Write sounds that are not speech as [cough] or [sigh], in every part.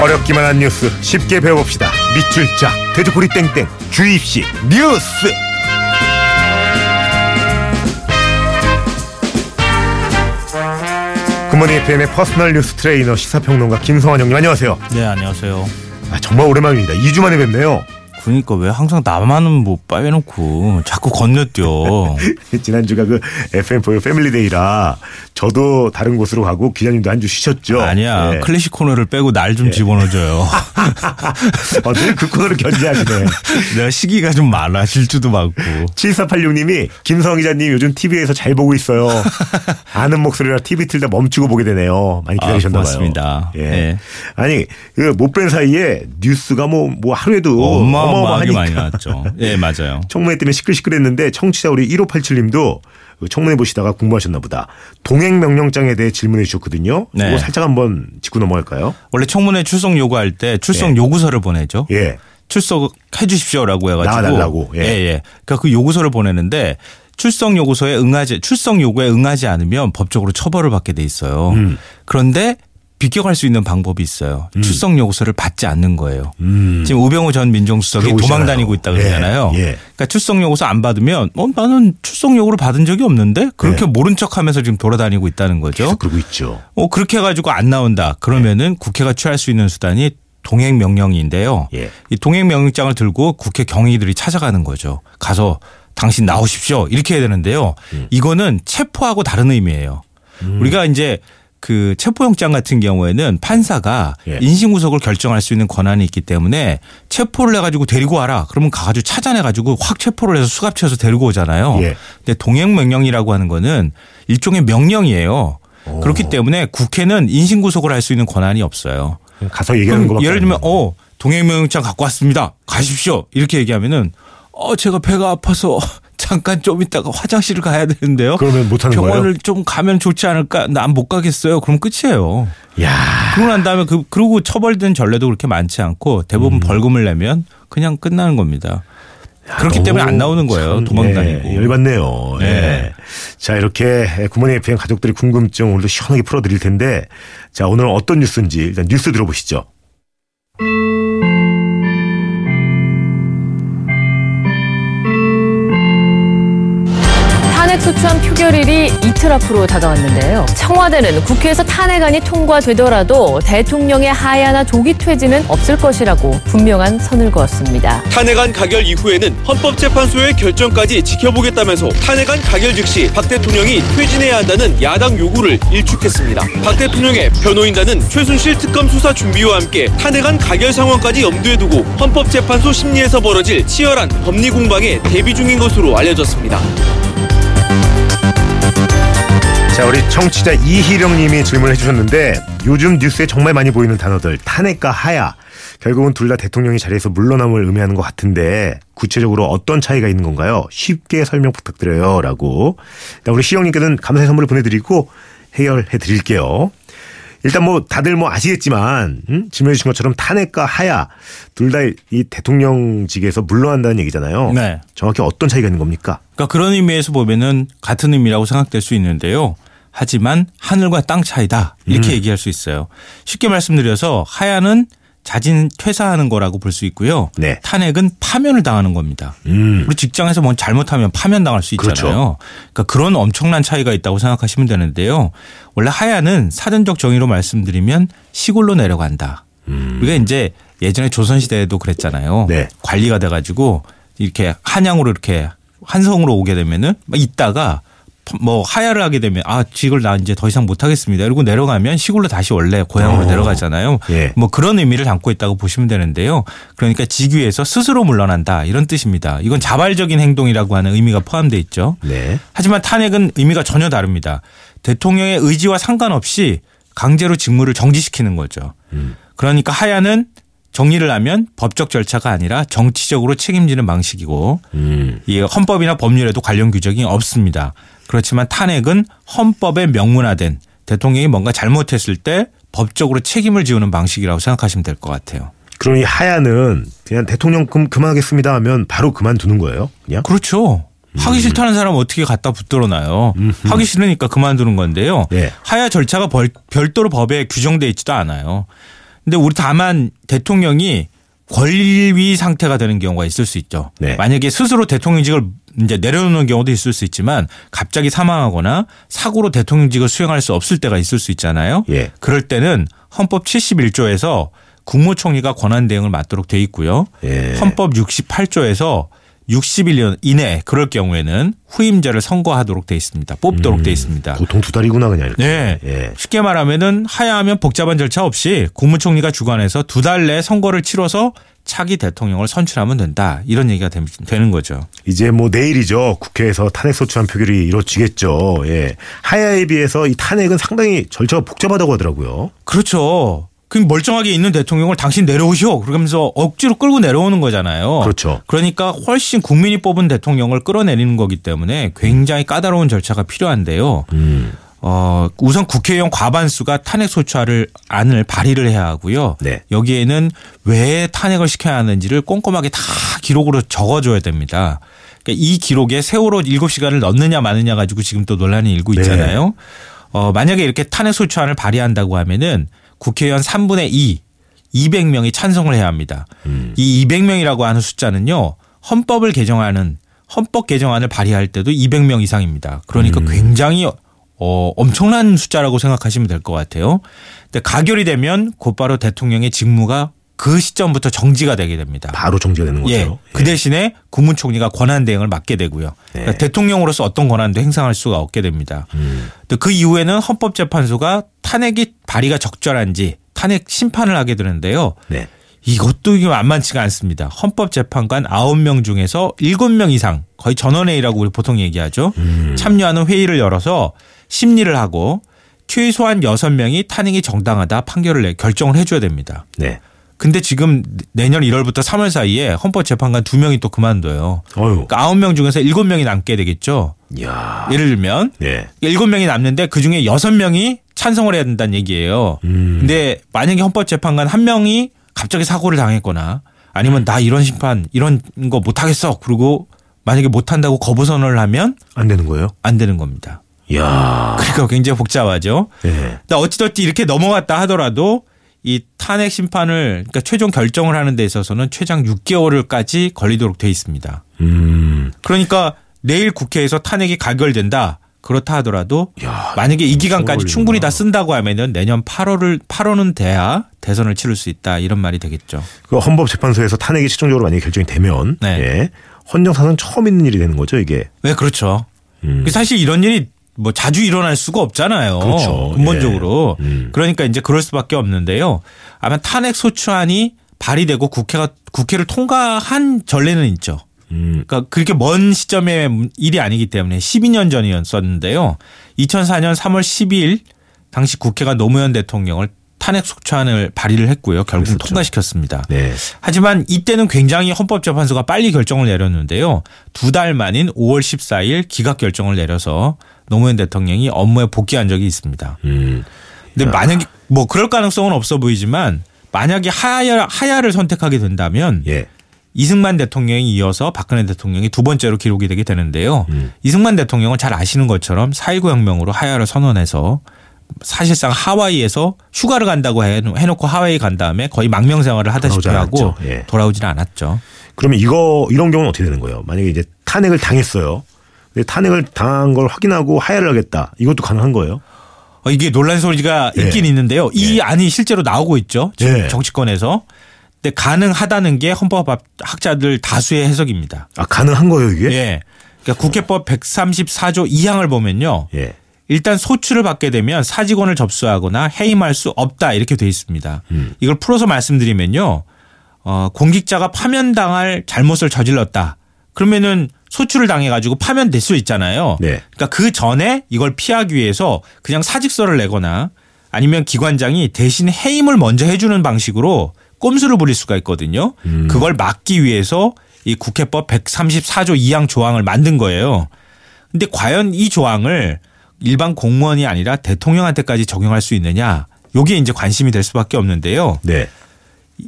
어렵기만 한 뉴스 쉽게 배워봅시다. 밑줄 쫙 돼지꼬리 땡땡 주입식 뉴스. 굿모닝 FM의 personal 뉴스 트레이너 시사평론가 김성환 형님 안녕하세요. 네, 안녕하세요. 아, 정말 오랜만입니다. 2주 만에 뵙네요. 그러니까 왜 항상 나만 뭐 빼놓고 자꾸 건너뛰어. [laughs] 지난주가 그 FM4U 패밀리데이라 저도 다른 곳으로 가고 기자님도 한 주 쉬셨죠. 아니야. 예. 클래식 코너를 빼고 날 좀 집어넣어줘요. [laughs] 어, 늘그 코너를 견제하시네. [laughs] 내가 시기가 좀 많아. 질주도 많고. 7486님이 김성 기자님 요즘 TV에서 잘 보고 있어요. 아는 목소리라 TV 틀다 멈추고 보게 되네요. 많이 기다리셨나 아, 봐요. 고맙습니다. 예. 예. 아니 그 못 뵌 사이에 뉴스가 뭐 뭐 하루에도 어마어마하게 많이 어마어마하니까. 나왔죠. 예, 맞아요. 청문회 때문에 시끌시끌했는데 청취자 우리 1587님도 그 청문회 보시다가 궁금하셨나 보다. 동행 명령장에 대해 질문해 주셨거든요. 네. 그거 살짝 한번 짚고 넘어갈까요? 원래 청문회 출석 요구할 때 출석 예. 요구서를 보내죠. 예. 출석해 주십시오라고 해가지고. 나와달라고. 예. 예, 예. 그러니까 그 요구서를 보내는데 출석 요구서에 응하지, 출석 요구에 응하지 않으면 법적으로 처벌을 받게 돼 있어요. 음. 그런데 비껴갈 수 있는 방법이 있어요. 출석 요구서를 받지 않는 거예요. 음. 지금 우병우 전 민정수석이 도망. 다니고 있다 예, 그러잖아요. 예. 그러니까 출석 요구서 안 받으면 어 나는 출석 요구를 받은 적이 없는데 그렇게 네. 모른 척하면서 지금 돌아다니고 있다는 거죠. 그러고 있죠. 어 그렇게 해 가지고 안 나온다. 그러면은 국회가 취할 수 있는 수단이 동행 명령인데요. 예. 이 동행 명령장을 들고 국회 경위들이 찾아가는 거죠. 가서 당신 나오십시오 이렇게 해야 되는데요. 음. 이거는 체포하고 다른 의미예요. 우리가 이제 그 체포영장 같은 경우에는 판사가 예. 인신구속을 결정할 수 있는 권한이 있기 때문에 체포를 해가지고 데리고 와라. 그러면 가가지고 찾아내가지고 확 체포를 해서 수갑채워서 데리고 오잖아요. 예. 근데 동행명령이라고 하는 거는 일종의 명령이에요. 그렇기 때문에 국회는 인신구속을 할 수 있는 권한이 없어요. 가서 얘기하는 거밖에 예를 안 들면. 어 동행명령장 갖고 왔습니다. 가십시오. 이렇게 얘기하면은 어 제가 배가 아파서 잠깐 좀 있다가 화장실을 가야 되는데요. 그러면 못 하는 병원을 거예요? 좀 가면 좋지 않을까? 난 못 가겠어요. 그럼 끝이에요. 야. 그러고 난 다음에 그 그리고 처벌된 전례도 그렇게 많지 않고 대부분 벌금을 내면 그냥 끝나는 겁니다. 그렇기 때문에 안 나오는 거예요. 참, 도망 예, 다니고. 열받네요. 예. 네. 자, 이렇게 구몬의 FM 가족들의 궁금증 오늘도 시원하게 풀어드릴 텐데 자, 오늘 어떤 뉴스인지 일단 뉴스 들어보시죠. 소추안 표결일이 이틀 앞으로 다가왔는데요. 청와대는 국회에서 탄핵안이 통과되더라도 대통령의 하야나 조기 퇴진은 없을 것이라고 분명한 선을 그었습니다. 탄핵안 가결 이후에는 헌법재판소의 결정까지 지켜보겠다면서 탄핵안 가결 즉시 박 대통령이 퇴진해야 한다는 야당 요구를 일축했습니다. 박 대통령의 변호인단은 최순실 특검 수사 준비와 함께 탄핵안 가결 상황까지 염두에 두고 헌법재판소 심리에서 벌어질 치열한 법리 공방에 대비 중인 것으로 알려졌습니다. 자, 우리 청취자 이희령 님이 질문을 해주셨는데 요즘 뉴스에 정말 많이 보이는 단어들 탄핵과 하야 결국은 둘 다 대통령이 자리에서 물러남을 의미하는 것 같은데 구체적으로 어떤 차이가 있는 건가요? 쉽게 설명 부탁드려요. 라고 일단 우리 시영 님께는 감사의 선물을 보내드리고 해결해 드릴게요. 일단 뭐 다들 뭐 아시겠지만 음? 질문해 주신 것처럼 탄핵과 하야 둘 다 이 대통령직에서 물러난다는 얘기잖아요. 네. 정확히 어떤 차이가 있는 겁니까? 그러니까 그런 의미에서 보면은 같은 의미라고 생각될 수 있는데요. 하지만 하늘과 땅 차이다 이렇게 얘기할 수 있어요. 쉽게 말씀드려서 하야는 자진 퇴사하는 거라고 볼 수 있고요. 네. 탄핵은 파면을 당하는 겁니다. 음. 우리 직장에서 뭐 잘못하면 파면 당할 수 있잖아요. 그렇죠. 그러니까 그런 엄청난 차이가 있다고 생각하시면 되는데요. 원래 하야는 사전적 정의로 말씀드리면 시골로 내려간다. 우리가 이제 예전에 조선시대에도 그랬잖아요. 네. 관리가 돼가지고 이렇게 한양으로 이렇게 한성으로 오게 되면은 막 있다가 뭐 하야를 하게 되면 아 직을 나 이제 더 이상 못 하겠습니다. 이러고 내려가면 시골로 다시 원래 고향으로 어. 내려가잖아요. 예. 뭐 그런 의미를 담고 있다고 보시면 되는데요. 그러니까 직위에서 스스로 물러난다 이런 뜻입니다. 이건 자발적인 행동이라고 하는 의미가 포함돼 있죠. 네. 하지만 탄핵은 의미가 전혀 다릅니다. 대통령의 의지와 상관없이 강제로 직무를 정지시키는 거죠. 그러니까 하야는 정리를 하면 법적 절차가 아니라 정치적으로 책임지는 방식이고 음. 이 헌법이나 법률에도 관련 규정이 없습니다. 그렇지만 탄핵은 헌법에 명문화된 대통령이 뭔가 잘못했을 때 법적으로 책임을 지우는 방식이라고 생각하시면 될 것 같아요. 그럼 이 하야는 그냥 대통령 금 그만하겠습니다 하면 바로 그만두는 거예요? 그냥? 그렇죠. 하기 싫다는 사람 어떻게 갖다 붙들어놔요. 하기 싫으니까 그만두는 건데요. 예. 하야 절차가 벌- 별도로 법에 규정돼 있지도 않아요. 근데 우리 다만 대통령이 권위 상태가 되는 경우가 있을 수 있죠. 네. 만약에 스스로 대통령직을 이제 내려놓는 경우도 있을 수 있지만 갑자기 사망하거나 사고로 대통령직을 수행할 수 없을 때가 있을 수 있잖아요. 예. 그럴 때는 헌법 71조에서 국무총리가 권한 대응을 맡도록 돼 있고요. 예. 헌법 68조에서 60일 이내 그럴 경우에는 후임자를 선거하도록 돼 있습니다. 뽑도록 돼 있습니다. 보통 두 달이구나 그냥 이렇게. 네. 예. 쉽게 말하면은 하야하면 복잡한 절차 없이 국무총리가 주관해서 두 달 내에 선거를 치러서 차기 대통령을 선출하면 된다. 이런 얘기가 됨- 되는 거죠. 이제 뭐 내일이죠. 국회에서 탄핵 소추안 표결이 이루어지겠죠. 예. 하야에 비해서 이 탄핵은 상당히 절차가 복잡하다고 하더라고요. 그렇죠. 그럼 멀쩡하게 있는 대통령을 당신 내려오시오. 그러면서 억지로 끌고 내려오는 거잖아요. 그렇죠. 그러니까 훨씬 국민이 뽑은 대통령을 끌어내리는 거기 때문에 굉장히 까다로운 절차가 필요한데요. 음. 어, 우선 국회의원 과반수가 탄핵 소추안을 안을 발의를 해야 하고요. 네. 여기에는 왜 탄핵을 시켜야 하는지를 꼼꼼하게 다 기록으로 적어줘야 됩니다. 그러니까 이 기록에 세월호 7시간을 넣느냐 마느냐 가지고 지금 또 논란이 일고 네. 있잖아요. 어, 만약에 이렇게 탄핵 소추안을 발의한다고 하면은 국회의원 3분의 2, 200명이 찬성을 해야 합니다. 음. 이 200명이라고 하는 숫자는요. 헌법을 개정하는 헌법 개정안을 발의할 때도 200명 이상입니다. 그러니까 굉장히 어, 엄청난 숫자라고 생각하시면 될 것 같아요. 근데 가결이 되면 곧바로 대통령의 직무가 그 시점부터 정지가 되게 됩니다. 바로 정지가 되는 거죠. 예. 그 대신에 국무총리가 권한 대행을 맡게 되고요. 그러니까 네. 대통령으로서 어떤 권한도 행사할 수가 없게 됩니다. 음. 그 이후에는 헌법재판소가 탄핵이 발의가 적절한지 탄핵 심판을 하게 되는데요. 네. 이것도 이게 만만치가 않습니다. 헌법재판관 9명 중에서 7명 이상 거의 전원회의라고 우리 보통 얘기하죠. 음. 참여하는 회의를 열어서 심리를 하고 최소한 6명이 탄핵이 정당하다 판결을 내 결정을 해줘야 됩니다. 네. 근데 지금 내년 1월부터 3월 사이에 헌법재판관 2명이 또 그만둬요. 어유. 그러니까 9명 중에서 7명이 남게 되겠죠. 야. 예를 들면 네. 7명이 남는데 그중에 6명이 찬성을 해야 된다는 얘기예요. 음. 근데 만약에 헌법재판관 한 명이 갑자기 사고를 당했거나 아니면 나 이런 심판 이런 거 못 하겠어. 그리고 만약에 못 한다고 거부 선언을 하면 안 되는 거예요? 안 되는 겁니다. 야. 그러니까 굉장히 복잡하죠. 예. 근데 어찌됐든 이렇게 넘어갔다 하더라도 이 탄핵 심판을 그러니까 최종 결정을 하는 데 있어서는 최장 6개월까지 걸리도록 돼 있습니다. 음. 그러니까 내일 국회에서 탄핵이 가결된다. 그렇다 하더라도 야. 만약에 이 기간까지. 충분히 다 쓴다고 하면은 내년 8월을 8월은 돼야 대선을 치를 수 있다 이런 말이 되겠죠. 그 헌법재판소에서 탄핵이 최종적으로 만약에 결정이 되면 네. 예. 헌정사상 처음 있는 일이 되는 거죠, 이게. 왜 그렇죠? 음. 사실 이런 일이 뭐 자주 일어날 수가 없잖아요. 그렇죠. 근본적으로. 예. 음. 그러니까 이제 그럴 수밖에 없는데요. 아마 탄핵 소추안이 발의되고 국회가 국회를 통과한 전례는 있죠. 음. 그러니까 그렇게 먼 시점의 일이 아니기 때문에 12년 전이었었는데요. 2004년 3월 12일 당시 국회가 노무현 대통령을 탄핵 소추안을 발의를 했고요. 결국 그랬었죠. 통과시켰습니다. 네. 하지만 이때는 굉장히 헌법재판소가 빨리 결정을 내렸는데요. 두 달 만인 5월 14일 기각 결정을 내려서 노무현 대통령이 업무에 복귀한 적이 있습니다. 음. 근데 만약에 뭐 그럴 가능성은 없어 보이지만 만약에 하야 하야를 선택하게 된다면 예. 이승만 대통령이 이어서 박근혜 대통령이 두 번째로 기록이 되게 되는데요. 음. 이승만 대통령은 잘 아시는 것처럼 4.19 혁명으로 하야를 선언해서 사실상 하와이에서 휴가를 간다고 해- 해놓고 하와이 간 다음에 거의 망명 생활을 하다시피 하고. 예. 돌아오질 않았죠. 그러면 이거 이런 경우는 어떻게 되는 거예요? 만약에 이제 탄핵을 당했어요. 근데 탄핵을 당한 걸 확인하고 하야를 하겠다. 이것도 가능한 거예요? 어, 이게 논란 소리가 예. 있긴 있는데요. 이 안이 실제로 나오고 있죠. 예. 정치권에서. 근데 가능하다는 게 헌법학자들 다수의 해석입니다. 아 가능한 거예요 이게? 예. 그러니까 국회법 134조 2항을 보면요. 예. 일단 소추를 받게 되면 사직원을 접수하거나 해임할 수 없다 이렇게 돼 있습니다. 음. 이걸 풀어서 말씀드리면요. 어, 공직자가 파면당할 잘못을 저질렀다. 그러면은 소추를 당해가지고 파면될 수 있잖아요. 네. 그러니까 그 전에 이걸 피하기 위해서 그냥 사직서를 내거나 아니면 기관장이 대신 해임을 먼저 해주는 방식으로 꼼수를 부릴 수가 있거든요. 음. 그걸 막기 위해서 이 국회법 134조 2항 조항을 만든 거예요. 근데 과연 이 조항을 일반 공무원이 아니라 대통령한테까지 적용할 수 있느냐? 요게 이제 관심이 될 수밖에 없는데요. 네.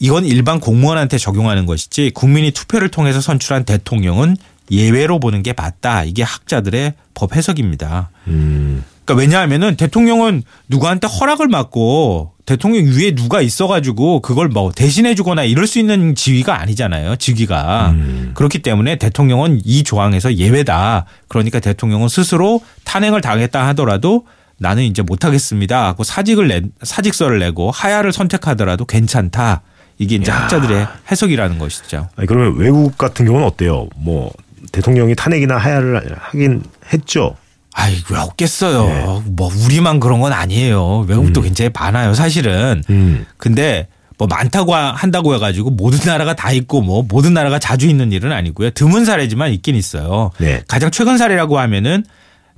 이건 일반 공무원한테 적용하는 것이지 국민이 투표를 통해서 선출한 대통령은 예외로 보는 게 맞다. 이게 학자들의 법 해석입니다. 음. 그러니까 왜냐하면은 대통령은 누구한테 허락을 받고 대통령 위에 누가 있어가지고 그걸 뭐 대신해주거나 이럴 수 있는 지위가 아니잖아요. 직위가 음. 그렇기 때문에 대통령은 이 조항에서 예외다. 그러니까 대통령은 스스로 탄핵을 당했다 하더라도 나는 이제 못하겠습니다. 하고 사직을 내 사직서를 내고 하야를 선택하더라도 괜찮다. 이게 이제 야. 학자들의 해석이라는 것이죠. 아니 그러면 외국 같은 경우는 어때요? 뭐 대통령이 탄핵이나 하야를 하긴 했죠. 아이 왜 없겠어요. 뭐 우리만 그런 건 아니에요. 외국도 굉장히 많아요. 사실은. 음. 근데 뭐 많다고 하- 한다고 해가지고 모든 나라가 다 있고 뭐 모든 나라가 자주 있는 일은 아니고요. 드문 사례지만 있긴 있어요. 네. 가장 최근 사례라고 하면은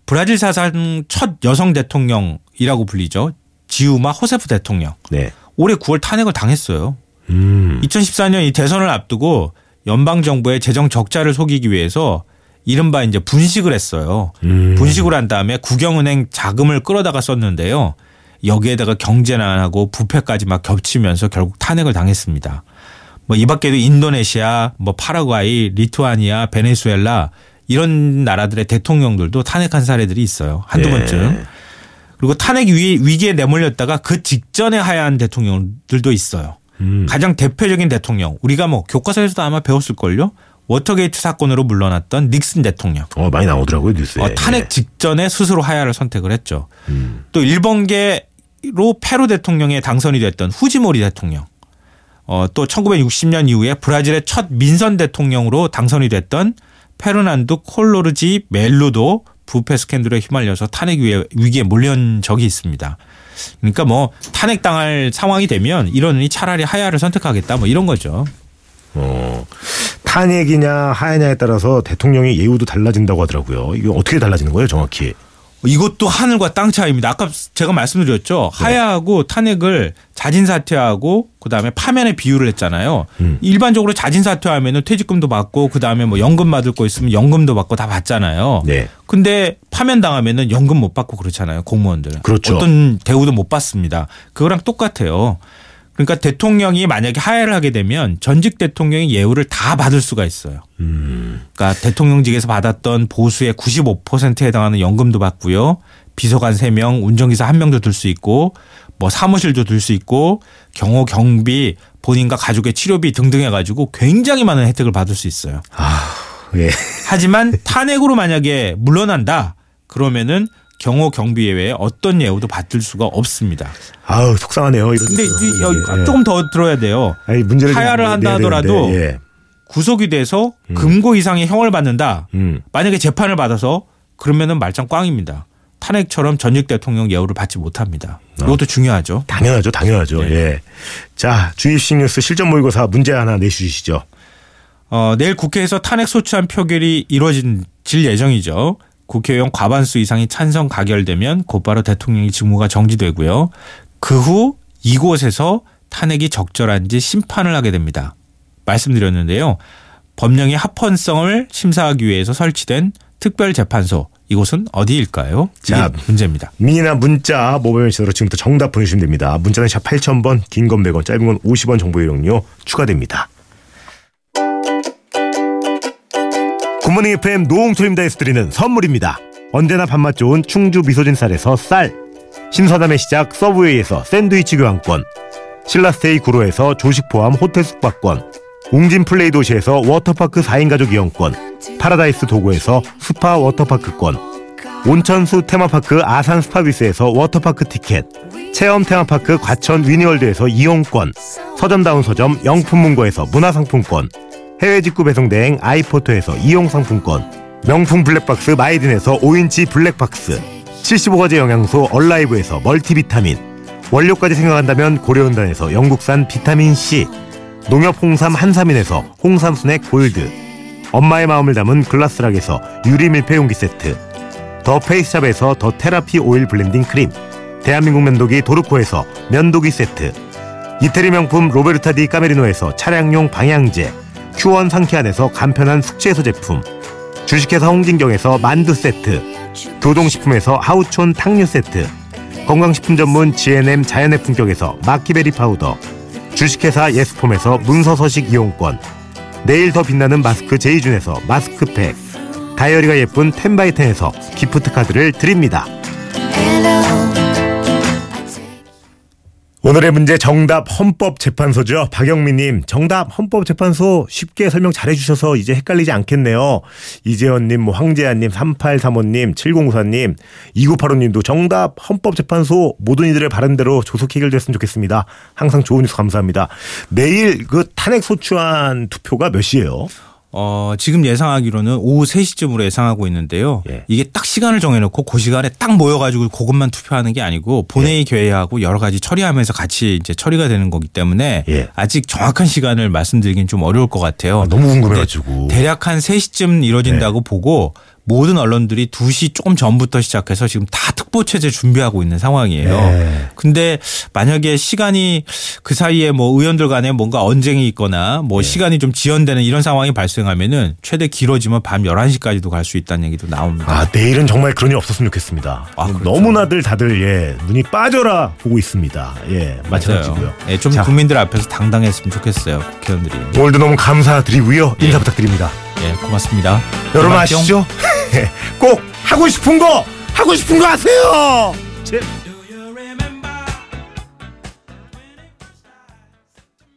브라질 사상 첫 여성 대통령이라고 불리죠. 지우마 호세프 대통령. 네. 올해 9월 탄핵을 당했어요. 음. 2014년 이 대선을 앞두고 연방 정부의 재정 적자를 속이기 위해서 이른바 이제 분식을 했어요. 음. 분식을 한 다음에 국영은행 자금을 끌어다가 썼는데요. 여기에다가 경제난하고 부패까지 막 겹치면서 결국 탄핵을 당했습니다. 뭐 이 밖에도 인도네시아, 뭐 파라과이, 리투아니아, 베네수엘라 이런 나라들의 대통령들도 탄핵한 사례들이 있어요. 한두 네. 번쯤. 그리고 탄핵 위, 위기에 내몰렸다가 그 직전에 하야한 대통령들도 있어요. 음. 가장 대표적인 대통령 우리가 뭐 교과서에서도 아마 배웠을걸요. 워터게이트 사건으로 물러났던 닉슨 대통령. 어 많이 나오더라고요 뉴스에. 어, 탄핵 직전에 스스로 하야를 선택을 했죠. 음. 또 일본계로 페루 대통령에 당선이 됐던 후지모리 대통령. 어, 또 1960년 이후에 브라질의 첫 민선 대통령으로 당선이 됐던 페르난도 콜로르지 멜로도 부패 스캔들에 휘말려서 탄핵 위기에 몰려온 적이 있습니다. 그러니까 뭐 탄핵 당할 상황이 되면 이러니 차라리 하야를 선택하겠다 뭐 이런 거죠. 어, 탄핵이냐 하야냐에 따라서 대통령의 예우도 달라진다고 하더라고요. 이게 어떻게 달라지는 거예요, 정확히? 이것도 하늘과 땅 차이입니다. 아까 제가 말씀드렸죠. 하야하고 탄핵을 자진 사퇴하고 그다음에 파면에 비유를 했잖아요. 음. 일반적으로 자진 사퇴하면은 퇴직금도 받고 그다음에 뭐 연금 받을 거 있으면 연금도 받고 다 받잖아요. 네. 근데 파면 당하면은 연금 못 받고 그렇잖아요. 공무원들. 그렇죠. 어떤 대우도 못 받습니다. 그거랑 똑같아요. 그러니까 대통령이 만약에 하야를 하게 되면 전직 대통령이 예우를 다 받을 수가 있어요. 음. 그러니까 대통령직에서 받았던 보수의 95%에 해당하는 연금도 받고요. 비서관 3명, 운전기사 1명도 들 수 있고 뭐 사무실도 들 수 있고 경호 경비 본인과 가족의 치료비 등등 해 가지고 굉장히 많은 혜택을 받을 수 있어요. 예. 하지만 탄핵으로 만약에 물러난다 그러면은 경호 경비 외에 어떤 예우도 받을 수가 없습니다. 아우 속상하네요. 근데 예. 조금 더 들어야 돼요. 아니, 문제를 좀 하야를 한다 하더라도 예. 구속이 돼서 금고 이상의 형을 받는다. 음. 만약에 재판을 받아서 그러면은 말짱 꽝입니다. 탄핵처럼 전직 대통령 예우를 받지 못합니다. 이것도 중요하죠. 당연하죠, 당연하죠. 네. 예. 자, 주입식 뉴스 실전 모의고사 문제 하나 내주시죠. 어, 내일 국회에서 탄핵 소추안 표결이 이루어질 예정이죠. 국회의원 과반수 이상이 찬성 가결되면 곧바로 대통령의 직무가 정지되고요. 그 후 이곳에서 탄핵이 적절한지 심판을 하게 됩니다. 말씀드렸는데요. 법령의 합헌성을 심사하기 위해서 설치된 특별재판소 이곳은 어디일까요? 자, 문제입니다. 미니나 문자 모바일 메시지로 지금부터 정답 보내주시면 됩니다. 문자는 샵 8000번, 긴 건 100원, 짧은 건 50원 정보 이용료 추가됩니다. 굿모닝 FM 노홍철입니다에서 드리는 선물입니다. 언제나 밥맛 좋은 충주 미소진 쌀에서 쌀. 신선함의 시작 서브웨이에서 샌드위치 교환권. 신라스테이 구로에서 조식 포함 호텔 숙박권. 웅진 플레이 도시에서 워터파크 4인 가족 이용권. 파라다이스 도구에서 스파 워터파크권. 온천수 테마파크 아산 스파비스에서 워터파크 티켓. 체험 테마파크 과천 위니월드에서 이용권. 서점다운 서점 영풍문고에서 문화상품권 해외 직구 배송 대행 아이포터에서 이용 상품권 명품 블랙박스 마이딘에서 5인치 블랙박스 75가지 영양소 얼라이브에서 멀티비타민 원료까지 생각한다면 고려은단에서 영국산 비타민C 농협 홍삼 한삼인에서 홍삼 스낵 골드 엄마의 마음을 담은 글라스락에서 유리 밀폐 용기 세트 더 페이스샵에서 더 테라피 오일 블렌딩 크림 대한민국 면도기 도르코에서 면도기 세트 이태리 명품 로베르타 디 까메리노에서 차량용 방향제 큐원 상쾌한에서 간편한 숙취해소 제품 주식회사 홍진경에서 만두 세트 교동식품에서 하우촌 탕류 세트 건강식품 전문 GNM 자연의 품격에서 마키베리 파우더 주식회사 예스폼에서 문서서식 이용권 내일 더 빛나는 마스크 제이준에서 마스크팩 다이어리가 예쁜 텐바이텐에서 기프트 카드를 드립니다. 오늘의 문제 정답 헌법재판소죠. 박영민님 정답 헌법재판소 쉽게 설명 잘해주셔서 이제 헷갈리지 않겠네요. 이재원님, 뭐 황재한님, 3835님, 7094님, 2985님도 정답 헌법재판소 모든 이들의 바른대로 조속 해결됐으면 좋겠습니다. 항상 좋은 뉴스 감사합니다. 내일 그 탄핵 소추안 투표가 몇 시예요? 어, 지금 예상하기로는 오후 3시쯤으로 예상하고 있는데요. 예. 이게 딱 시간을 정해놓고 그 시간에 딱 모여가지고 그것만 투표하는 게 아니고 본회의 개회하고 여러 가지 처리하면서 같이 이제 처리가 되는 거기 때문에 예. 아직 정확한 시간을 말씀드리긴 좀 어려울 것 같아요. 아, 너무 궁금해가지고. 대략 한 3시쯤 이뤄진다고 보고 모든 언론들이 2시 조금 전부터 시작해서 지금 다 특보 체제 준비하고 있는 상황이에요. 네. 근데 만약에 시간이 그 사이에 뭐 의원들 간에 뭔가 언쟁이 있거나 뭐 네. 시간이 좀 지연되는 이런 상황이 발생하면은 최대 길어지면 밤 11시까지도 갈 수 있다는 얘기도 나옵니다. 아, 내일은 정말 그런 일 없었으면 좋겠습니다. 아, 그렇죠. 너무나들 다들 예, 눈이 빠져라 보고 있습니다. 예, 마찬가지고요. 예, 좀 자. 국민들 앞에서 당당했으면 좋겠어요. 국회의원들이. 오늘도 너무 감사드리고요. 인사 예. 부탁드립니다. 예, 고맙습니다. 여러분 고맙죠? 아시죠? [laughs] 꼭 하고 싶은 거 하고 싶은 거 하세요. 제...